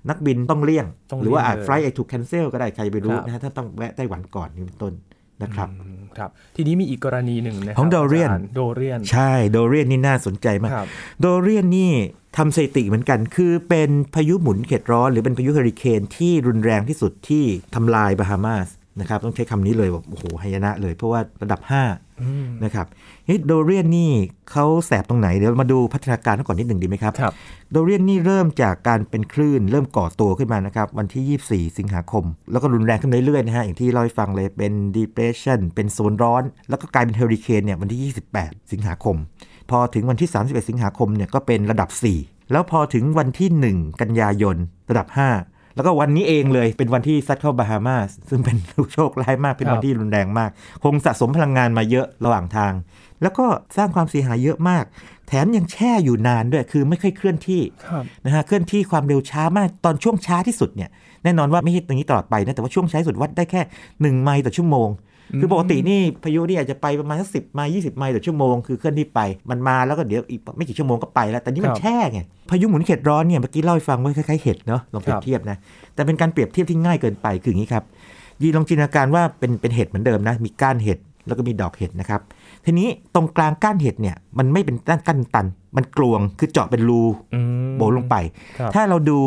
นักบินต้องเลี่ยงต้องหรือว่าอาจเลี่ยงเลยไฟล์ไอถูกแคนเซิลก็ได้ใครไปรู้ครับนะฮะถ้าต้องแวะไต้หวันก่อนนี่เป็นต้น นะครับอืมครับ ทีนี้มีอีกกรณีหนึ่งนะครัของ Dorian าจารย์โดเรียน ใช่โดเรียนนี่น่าสนใจมากครับโดเรียนนี่ทำสถิติเหมือนกัน คือเป็นพายุหมุนเขตร้อน หรือเป็นพายุเฮอริเคนที่รุนแรงที่สุดที่ทำลายบาฮามาส นะครับต้องใช้คำนี้เลยแบบโอ้โหหายนะเลย เพราะว่าระดับอืม5นะครับนี่โดเรียนนี่เขาแสบตรงไหน เดี๋ยวมาดูพัฒนาการเขาก่อนนิดหนึ่งดีไหมครับครับโดเรียนนี่เริ่มจากการเป็นคลื่น เริ่มก่อตัวขึ้นมานะครับวันที่ 24 สิงหาคม แล้วก็รุนแรงขึ้นเรื่อยๆนะฮะอย่างที่เราให้ฟังเลยเป็น depression เป็นโซนร้อน แล้วก็กลายเป็นเฮอริเคนเนี่ยวันที่ 28 สิงหาคม พอถึงวันที่ 31 สิงหาคมเนี่ยก็เป็นระดับ 4 แล้วพอถึงวันที่ 1 กันยายนระดับ 5 แล้วก็วันนี้เองเลยเป็นวันที่ซัดเข้าบาฮามาสซึ่งเป็นโชคร้ายมากเป็นวันที่รุนแรงมาก คงสะสมพลังงานมาเยอะระหว่างทาง แล้วก็สร้างความเสียหายเยอะมาก แถมยังแช่อยู่นานด้วยคือไม่ค่อยเคลื่อนที่ครับนะฮะเคลื่อนที่ความเร็วช้ามากตอนช่วงช้าที่สุดเนี่ยแน่นอนว่าไม่ใช่ตรงนี้ตลอดไปนะแต่ว่าช่วงช้าที่สุดวัดได้แค่ 1 ไมล์ต่อชั่วโมง คือปกตินี่พายุนี่อาจจะไปประมาณสักสิบไมล์ยี่สิบไมล์ต่อชั่วโมงคือเคลื่อนที่ไปมันมาแล้วก็เดี๋ยวอีกไม่กี่ชั่วโมงก็ไปแล้ว แต่นี่มันครับแช่ไงพายุหมุนเขตร้อนเนี่ยเมื่อกี้เล่าให้ฟังว่าคล้ายๆเห็ดเนาะลองเปรียครับบเทียบนะแต่เป็นการเปรียบเทียบที่ง่ายเกินไปคืออย่างนี้ครับยีลองจินตนาการว่าเป็นเป็นเห็ดเหมือนเดิมนะมีก้านเห็ดแล้วก็มีดอกเห็ดนะครับทีนี้ตรงกลางก้านเห็ดเนี่ยมันไม่เป็นด้านก้านตัน มันกลวงคือเจาะเป็นรูอืมโบลงไปครับถ้าเราดู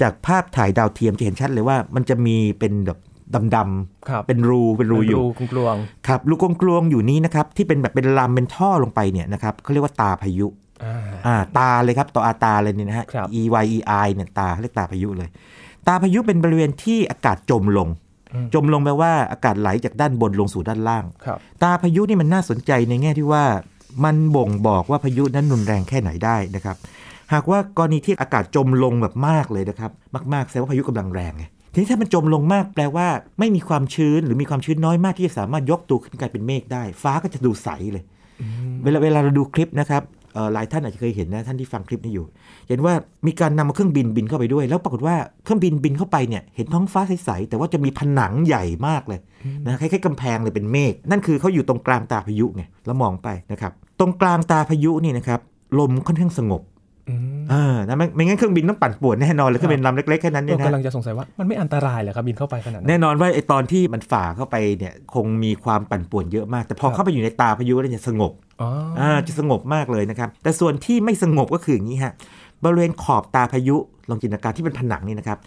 จากภาพถ่ายดาวเทียมจะเห็นชัดเลยว่ามันจะมีเป็นแบบ ดำครับๆเป็นรูเป็นรูอยู่กลวงครับรูกลวงๆอยู่นี้นะครับที่เป็นแบบเป็นลำเป็นท่อลงไปเนี่ยนะครับเขาเรียกว่าตาพายุๆอ่าอ่าตาเลยครับต่ออาตาเลยเนี่ยนะฮะครับ E Y E I เนี่ยตาเขาเรียกตาพายุเลย ตาพายุเป็นบริเวณที่อากาศจมลงอืมจมลงแปลว่าอากาศไหลจากด้านบนลงสู่ด้านล่างครับตาพายุนี่มันน่าสนใจในแง่ที่ว่ามันบ่งบอกว่าพายุนั้นรุนแรงแค่ไหนได้นะครับ หากว่ากรณีที่อากาศจมลงแบบมากเลยนะครับ มากๆแสดงว่าพายุกำลังแรงไง ทีนี้ถ้ามันจมลงมากแปลว่าไม่มีความชื้นหรือมีความชื้นน้อยมากที่จะสามารถยกตัวขึ้นกลายเป็นเมฆได้ ฟ้าก็จะดูใสเลย เวลาเวลาเราดูคลิปนะครับเอ่อหลายท่านอาจจะเคยเห็นนะท่านที่ฟังคลิปนี้อยู่ เห็นว่ามีการนำเครื่องบินบินเข้าไปด้วย แล้วปรากฏว่าเครื่องบินบินเข้าไปเนี่ยเห็นท้องฟ้าใสๆแต่ว่าจะมีผนังใหญ่มากเลยนะคล้ายๆกำแพงเลยเป็นเมฆนั่นคือเขาอยู่ตรงกลางตาพายุไงแล้วมองไปนะครับตรงกลางตาพายุนี่นะครับลมค่อนข้างสงบ อืมอ่านะไม่ไม่งั้นเครื่องบินต้องปั่นป่วนแน่นอนเลยเครื่องบินลำเล็กๆแค่นั้นเนี่ยเรานะกำลังจะสงสัยว่ามันไม่อันตรายเหรอครับบินเข้าไปขนาดนั้นแน่นอนว่าไอตอนที่มันฝ่าเข้าไปเนี่ยคงมีความปั่นป่วนเยอะมาก แต่พอครับเข้าไปอยู่ในตาพายุแล้วจะสงบอ๋อออ่าจะสงบมากเลยนะครับ แต่ส่วนที่ไม่สงบก็คืออย่างนี้ฮะบริเวณขอบตาพายุลองจินตนาการที่เป็นผนังนี่นะครับ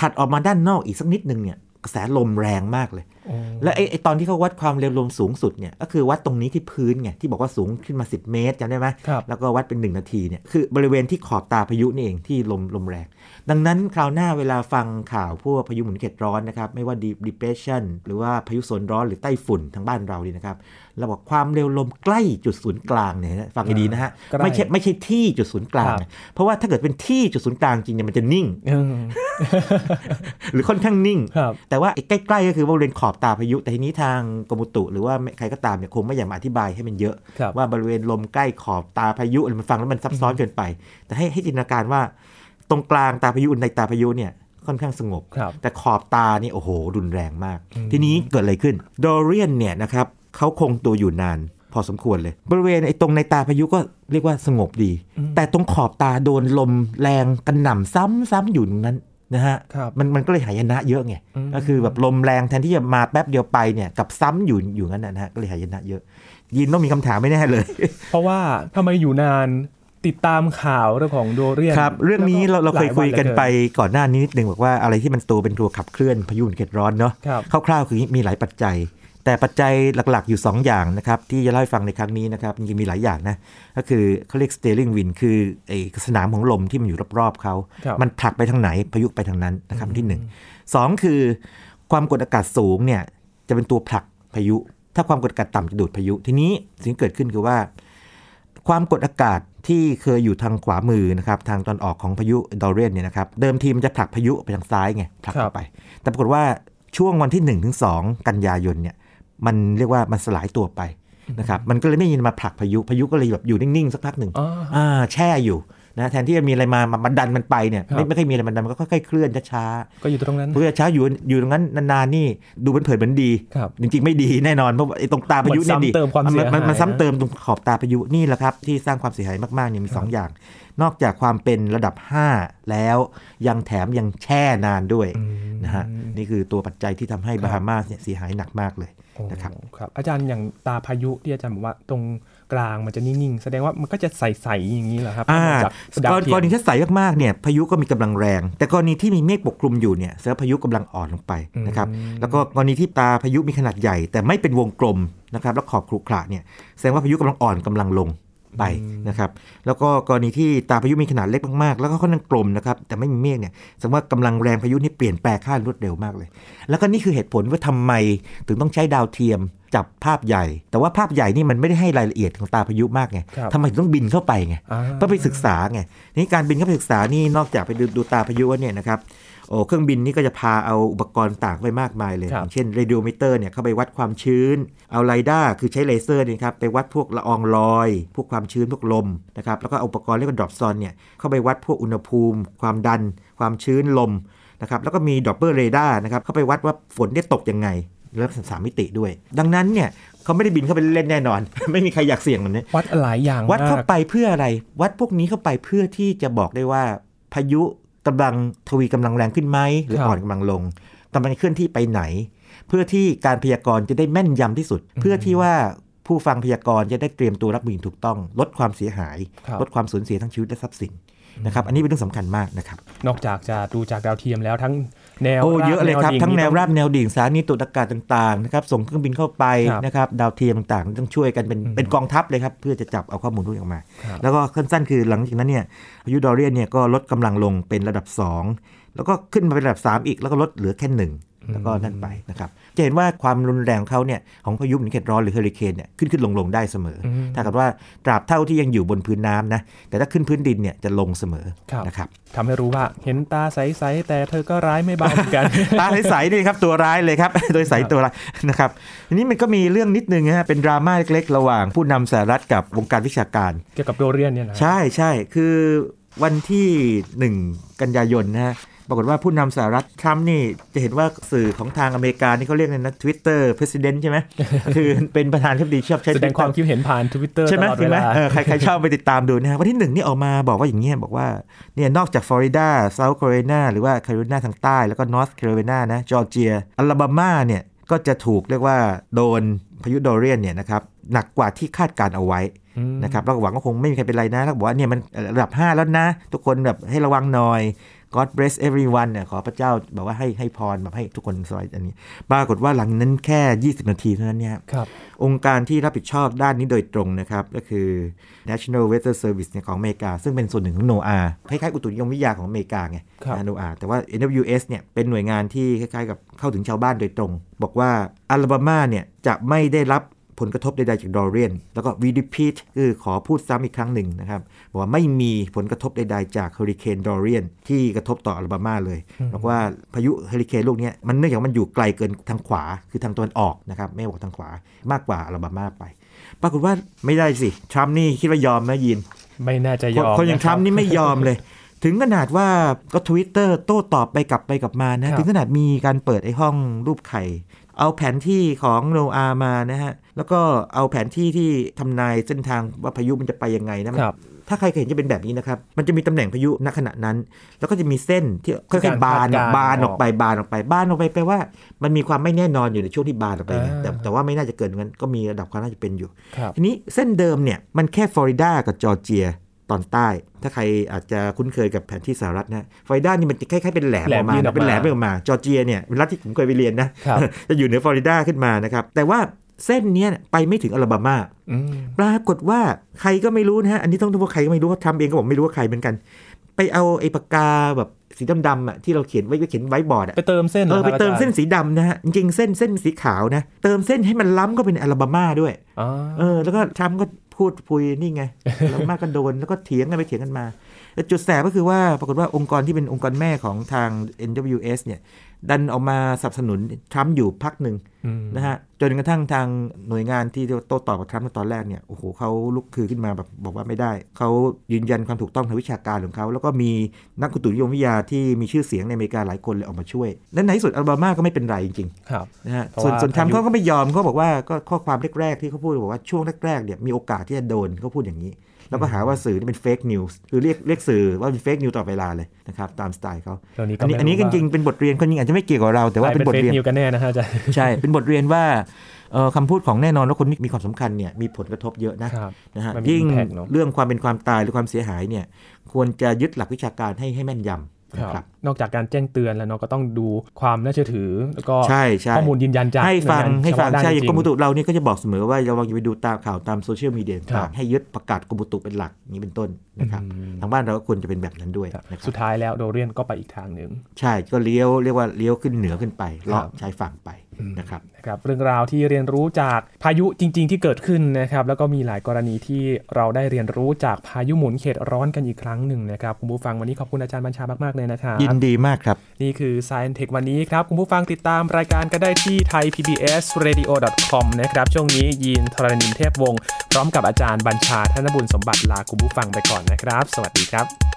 ถัดออกมาด้านนอกอีกสักนิดนึงเนี่ยกระแสลมแรงมากเลยโอ้และไอ้ไอ้ตอนที่เขาวัดความเร็วลมสูงสุดเนี่ยก็คือวัดตรงนี้ที่พื้นไงที่บอกว่าสูงขึ้นมา 10 เมตรจำได้ไหมครับแล้วก็วัดเป็น 1 นาทีเนี่ยคือบริเวณที่ขอบตาพายุนี่เองที่ลมลมแรง ดังนั้นคราวหน้าเวลาฟังข่าวพวกพายุหมุนเขตร้อนนะครับไม่ว่า deep depression หรือว่าพายุโซนร้อนหรือไต้ฝุ่นทางบ้านเราดีนะครับเราบอกความเร็วลมใกล้จุดศูนย์กลางเนี่ยนะฟังให้ดีนะฮะใกล้ไม่ใช่ไม่ใช่ที่จุดศูนย์กลางครับนะเพราะว่าถ้าเกิดเป็นที่จุดศูนย์กลางจริงเนี่ยมันจะนิ่งอืมหรือค่อนข้างนิ่งครับแต่ว่าไอ้ใกล้ๆก็คือบริเวณขอบตาพายุ แต่ทีนี้ทางกรมอุตุหรือว่าใครก็ตามเนี่ยคงไม่อยากมาอธิบายให้มันเยอะครับว่าบริเวณลมใกล้ขอบตาพายุมันฟังแล้วมันซับซ้อนเกินไป แต่ให้ให้จินตนาการว่าตรงกลางตาพายุในตาพายุเนี่ยค่อนข้างสงบครับแต่ขอบตานี่โอ้โห รุนแรงมากอืมทีนี้เกิดอะไรขึ้นดอเรียนเนี่ยนะครับเขาคงตัวอยู่นานพอสมควรเลย บริเวณไอ้ตรงในตาพายุก็เรียกว่าสงบดี แต่ตรงขอบตาโดนลมแรงกระหน่ำซ้ำๆอยู่ตรงนั้น นะฮะครับมันมันก็เลยหายนะเยอะไงอืมก็คือแบบลมแรงแทนที่จะมาแป๊บเดียวไปเนี่ยกับซ้ำอยู่อยู่งั้นนะฮะก็เลยหายนะเยอะ ยินต้องมีคำถามไม่แน่เลย เพราะว่าทำไมอยู่นานติดตามข่าวเรื่องของโดเรียนครับ เรื่องนี้เราเราเคยหลคุยกันวัหลือไปก่อนหน้านี้นิดนึงบอกว่าอะไรที่มันตัวเป็นตัวขับเคลื่อนพายุหมุนเขตร้อนเนาะครับคร่าวๆคือมีหลายปัจจัย แต่ปัจจัยหลักๆอยู่ 2 อย่างนะครับ ที่จะเล่าให้ฟังในครั้งนี้นะครับจริงๆมีหลายอย่างนะ ก็คือเขาเรียก steering wind คือไอ้สนามของลมที่มันอยู่รอบๆเขาครับมันผลักไปทางไหนพายุไปทางนั้นนะครับอันที่หนึ่งสองคือความกดอากาศสูงเนี่ยจะเป็นตัวผลักพายุ ถ้าความกดอากาศต่ำจะดูดพายุ ทีนี้สิ่งที่เกิดขึ้นคือว่า ความกดอากาศที่เคยอยู่ทางขวามือนะครับทางตอนออกของพายุดอเรียนเนี่ยนะครับเดิมทีมันจะผลักพายุไปทางซ้ายไงผลักครัเข้าบไป แต่ปรากฏว่าช่วงวันที่1นถึงสกันยายนเนี่ย มันเรียกว่ามันสลายตัวไปนะครับมันก็เลยไม่ยินมาผลักพายุพายุก็เลยแบบอยู่นิ่งๆสักพักหนึ่งอ๋ออ่าแช่อยู่ นะแทนที่จะมีอะไรมามามาดันมันไปเนี่ยครับไม่ไม่ค่อยมีอะไรมันดันมันก็ค่อยๆเคลื่อนช้าก็อยู่ตรงนั้นๆเพื่อช้าอยู่อยู่ตรงนั้นนานๆนี่ดูเป็นเผินเหมือนดีครับจริงๆไม่ดีแน่นอนเพราะว่าไอ้ตรงตาพายุเนี่ยมันซ้ำดีเติมความเสียหายนมันซ้ำนะเติมตรงขอบตาพายุนี่แหละครับที่สร้างความเสียหายมากๆเนี่ยมีสองอย่าง นอกจากความเป็นระดับ 5 แล้วยังแถมยังแช่นานด้วยอืมนะฮะนี่คือตัวปัจจัยที่ทำให้ครับบาฮามาสเนี่ยเสียหายหนักมากเลยโอ้นะครับครับอาจารย์อย่างตาพายุที่อาจารย์บอกว่าตรง กลางมันจะนิ่งๆ แสดงว่ามันก็จะใสๆอย่างนี้เหรอครับอ่าจากดาวกรเทียกมรณีที่ใสมากๆเนี่ยพายุก็มีกำลังแรง แต่กรณีที่มีเมฆปกคลุมอยู่เนี่ยแสดงว่าพายุกำลังอ่อนลงไปนะครับอืมแล้วก็กรณีที่ตาพายุมีขนาดใหญ่ แต่ไม่เป็นวงกลมนะครับแล้วขอบขรุขระเนี่ยแสดงว่าพายุกำลังอ่อนกำลังลงไปนะครับแล้วก็กรณีที่ตาพายุมีขนาดเล็กมากๆ แล้วก็ค่อนข้างกลมนะครับแต่ไม่มีเมฆเนี่ยแสดงว่ากำลังแรงพายุนี่เปลี่ยนแปลงค่ารวดเร็วมากเลย แล้วก็นี่คือเหตุผลว่าทำไมถึงต้องใช้ดาวเทียม จับภาพใหญ่ แต่ว่าภาพใหญ่นี่มันไม่ได้ให้รายละเอียดของตาพายุมากไงครับทำไมถึงต้องบินเข้าไปไงอ่าก็ไปศึกษาไงนี่การบินเข้าไปศึกษานี่นอกจากไปดูดูตาพายุแล้วเนี่ยนะครับโอ้เครื่องบินนี่ก็จะพาเอาอุปกรณ์ต่างไปมากมายเลยครับอย่างเช่น radiometer เนี่ยเข้าไปวัดความชื้น เอา lidar คือใช้เลเซอร์นี่ครับไปวัดพวกละอองลอย พวกความชื้นพวกลมนะครับแล้วก็เอาอุปกรณ์เรียกว่า dropsonde เนี่ยเข้าไปวัดพวกอุณหภูมิ ความดัน ความชื้นลมนะครับแล้วก็มี Doppler radar นะครับเข้าไปวัดว่าฝนเนี่ยตกยังไง แล้วสามมิติด้วย ดังนั้นเนี่ยเขาไม่ได้บินเข้าไปเล่นๆแน่นอน ไม่มีใครอยากเสี่ยงมันเนี่ยวัดหลายอย่างวัดเข้ามากไปเพื่ออะไร วัดพวกนี้เข้าไปเพื่อที่จะบอกได้ว่าพายุกำลังทวีกำลังแรงขึ้นไหมหรือครับอ่อนกำลังลงกำลังเคลื่อนที่ไปไหน เพื่อที่การพยากรณ์จะได้แม่นยำที่สุด เพื่อที่ว่าผู้ฟังพยากรณ์จะได้เตรียมตัวรับมืออย่างถูกต้อง ลดความเสียหายครับลดความสูญเสียทั้งชีวิตและทรัพย์สินนะครับอันนี้เป็นเรื่องสำคัญมากนะครับนอกจากจะดูจากดาวเทียมแล้วทั้ง แนวโอ้ราบเยอะเลยครับดิ่ทั้งแนวต้องราบแนวดิ่งสถานีตรวจอากาศต่างๆนะครับส่งเครื่องบินเข้าไปครับนะครับดาวเทียมต่างๆ ต้องช่วยกันเป็นอืมเป็นกองทัพเลยครับเพื่อจะจับเอาข้อมูลพวกนี้ออกมาครับแล้วก็สั้นๆ คือหลังจากนั้นเนี่ยพายุดอเรียนเนี่ยก็ลดกำลังลงเป็นระดับ 2 แล้วก็ขึ้นมาเป็นระดับ 3 อีกแล้วก็ลดเหลือแค่หนึ่ง แล้วก็นั่นไปนะครับ จะเห็นว่าความรุนแรงของเขาเนี่ยของพายุหมุนเขตร้อนหรือเฮอริเคนเนี่ยขึ้นขึ้นลงลงได้เสมออถ้าเกิดว่าตราบเท่าที่ยังอยู่บนพื้นน้ำนะ แต่ถ้าขึ้นพื้นดินเนี่ยจะลงเสมอครับนะครับทำให้รู้ว่าเห็นตาใสๆแต่เธอก็ร้ายไม่เบาเหมือนกัน ตาใสๆนี่ครับตัวร้ายเลยครับ โดยใสตัวร้ายนะครับทีนี้มันก็มีเรื่องนิดนึงนะฮะเป็นดราม่าเล็กๆระหว่างผู้นำสหรัฐกับวงการวิชาการ เกี่ยวกับโดเรียนเนี่ยนะใช่ใช่คือวันที่ 1 กันยายนนะฮะ ปรากฏว่าผู้นำสหรัฐทรัมป์นี่จะเห็นว่าสื่อของทางอเมริกานี่เขาเรียกเลยนะ Twitter President ใช่ไหมคือเป็นประธานที่ดีชอบใช้แสดงความ Twitter คิดเห็นผ่านทวิตเตอร์ใช่ตไหมลอดใช่เวไหมลาเออใครใครชอบไปติดตามดูนะฮะวันที่หนึ่งนี่ออกมาบอกว่าอย่างเงี้ยบอกว่าเนี่ยนอกจากฟลอริดาเซาท์แคโรไลนาหรือว่าแคโรไลนาทางใต้แล้วก็นอร์ทแคโรไลนานะจอร์เจียอลาบามาเนี่ยก็จะถูกเรียกว่าโดนพายุโดเรียนเนี่ยนะครับหนักกว่าที่คาดการณ์เอาไว้นะครับเราก็หวังว่าคงไม่มีใครเป็นไรนะแล้วก็บอกว่าเนี่ยมันระดับ 5 แล้วนะ ทุกคนแบบให้ระวังหน่อย God bless everyone เนี่ยขอพระเจ้าบอกว่าให้ให้พรแบบให้ทุกคนสบายอันนี้ปรากฏว่าหลังนั้นแค่ 20 นาทีเท่านั้นเนี่ยครับองค์การที่รับผิดชอบด้านนี้โดยตรงนะครับ ก็คือ National Weather Service เนี่ยของอเมริกา ซึ่งเป็นส่วนหนึ่งของ NOAA คล้ายๆอุตุนิยมวิทยาของอเมริกาไงครับนะ NOAA แต่ว่า NWS เนี่ยเป็นหน่วยงานที่คล้ายๆกับเข้าถึงชาวบ้านโดยตรง บอกว่าอลาบามาเนี่ยจะไม่ได้รับ ผลกระทบใดๆจากดอเรียน แล้วก็ we repeat คือขอพูดซ้ำอีกครั้งหนึ่งนะครับบอกว่าไม่มีผลกระทบใดๆจากเฮอริเคนดอเรียนที่กระทบต่ออลาบามาเลยบอกว่าพายุเฮอริเคนลูกเนี้ยมันเนื่องจากมันอยู่ไกลเกินทางขวาคือทางตะวันออกนะครับไม่บอกทางขวามากกว่าอลาบามาไป ปรากฏว่าไม่ได้สิทรัมป์นี่คิดว่ายอมไหมยิน ไม่น่าจะยคนอมคนอย่างะทรัมป์นี่ไม่ยอมเลยถึงขนาดว่าก็ทวิตเตอร์โต้ตอบไปกลับไปกลับมานะครับถึงขนาดมีการเปิดไอ้ห้องรูปไข่ เอาแผนที่ของโนอามานะฮะ แล้วก็เอาแผนที่ที่ทำนายเส้นทางว่าพายุมันจะไปยังไงนะมันครับถ้าใครเคยเห็นจะเป็นแบบนี้นะครับ มันจะมีตำแหน่งพายุณขณะนั้น แล้วก็จะมีเส้นที่ค่อยๆบานออกบานออกไปบานออกไปบานออกไปแปลว่า มันมีความไม่แน่นอนอยู่ในช่วงที่บานออกไปนะแต่แต่ว่าไม่น่าจะเกินงั้นก็มีระดับความน่าจะเป็นอยู่ครับทีนี้เส้นเดิมเนี่ยมันแค่ฟลอริดากับจอร์เจีย ตอนใต้ ถ้าใครอาจจะคุ้นเคยกับแผนที่สหรัฐนะฟลอริดานี่มันจะคล้ายๆเป็นแหลมแหลอมอกมายื่นออกมาเป็นแหลมไปออกมาจอร์เจียเนี่ยเป็นรัฐที่ผมเคยไปเรียนนะครับจะอยู่เหนือฟลอริดาขึ้นมานะครับแต่ว่าเส้นเนี้ยไปไม่ถึงอลาบามาอืมปรากฏว่าใครก็ไม่รู้นะฮะอันนี้ต้องต้องว่าใครก็ไม่รู้เพราะทำเองก็บอกไม่รู้ว่าใครเหมือนกัน ไปเอาไอ้ปากกาแบบสีดำๆอะที่เราเขียนไว้เขียนไว้บอร์ดอะไปเติมเส้นหรเออคไปรับเติมอาจารย์เส้นสีดำนะฮะจริงๆเส้นเส้นสีขาวนะ เติมเส้นให้มันล้ำก็เป็นอลาบามาด้วยอ๋อเออแล้วก็ทรัมป์ก็ พูดพุยนี่ไงแล้วมากก็โดนแล้วก็เถียงกันไปเถียงกันมา จุดแสบก็คือว่าปรากฏว่าองค์กรที่เป็นองค์กรแม่ของทาง NWS เนี่ยดันออกมาสนับสนุนทรัมป์อยู่พักหนึ่งอืมนะฮะจนกระทั่งทางหน่วยงานที่โต้ตอบกับทรัมป์ในตอนแรกเนี่ยโอ้โหเขาลุกคือขึ้นมาแบบบอกว่าไม่ได้ เขายืนยันความถูกต้องทางวิชาการของเขา แล้วก็มีนักอุตุนิยมวิทยาที่มีชื่อเสียงในอเมริกาหลายคนเลยออกมาช่วย และในที่สุดอัลบามาก็ไม่เป็นไรจริงครับๆนะฮะเพราะส่วนว่าส่วนทรัมป์พายุเขาก็ไม่ยอมเขาบอกว่าก็ข้อความแรกๆที่เขาพูดบอกว่าช่วงแรกๆเนี่ยมีโอกาสที่จะโดนเขาพูดอย่างนี้ แล้วก็หาว่าสื่อนี่เป็นเฟกนิวส์คือเรียกเรียกสื่อว่าเป็นเฟกนิวตลอดเวลาเลยนะครับตามสไตล์เขาเรื่องนี้ก็อันนี้ไม่อันนี้ว่าจริงๆเป็นบทเรียนคนจริงอาจจะไม่เกี่ยวกับเรา แต่ว่าเป็นบทเรียนใคเป็น fake news กันแน่นะฮะอาจารย์ใช่เป็นบทเรียนว่าเอ่อคำพูดของแน่นอนว่าคนที่มีความสำคัญเนี่ยมีผลกระทบเยอะนะครับนะฮะมันมียิ่ง impact เนอะเรื่องความเป็นความตายหรือความเสียหายเนี่ยควรจะยึดหลักวิชาการให้ให้แม่นยำนะ ครับนอกจากการแจ้งเตือนแล้วเนาะก็ต้องดูความน่าเชื่อถือ แล้วก็ใช่ใช่ข้อมูลยืนยันจากให้ฟังน่วยานให้ฟังเฉพาะด้านใช่อย่างจริกรมอุตุเรานี่ก็จะบอกเสมอว่าระวังอย่าไปดูตามข่าวตามโซเชียลมีเดียครับให้ยึดประกาศกรมอุตุเป็นหลักอย่างนี้เป็นต้นนะครับอืมทางบ้านเราก็ควรจะเป็นแบบนั้นด้วยครับนะครับสุดท้ายแล้วโดเรียนก็ไปอีกทางหนึ่งใช่ก็เลี้ยวเรียกว่าเลี้ยวขึ้นเหนือขึ้นไปเลาะครับชายฝั่งไป นะครับนะครับเรื่องราวที่เรียนรู้จากพายุจริง ๆ ที่เกิดขึ้นนะครับแล้วก็มีหลายกรณีที่เราได้เรียนรู้จากพายุหมุนเขตร้อนกันอีกครั้งหนึ่งนะครับคุณผู้ฟังวันนี้ขอบคุณอาจารย์บัญชามากๆเลยนะครับยินดีมากครับ นี่คือ Science Tech วันนี้ครับคุณผู้ฟังติดตามรายการก็ได้ที่ thaipbsradio.com นะครับช่วงนี้ยีนทรณินเทพวงศ์พร้อมกับอาจารย์บัญชาธนบุญสมบัติลาคุณผู้ฟังไปก่อนนะครับ สวัสดีครับ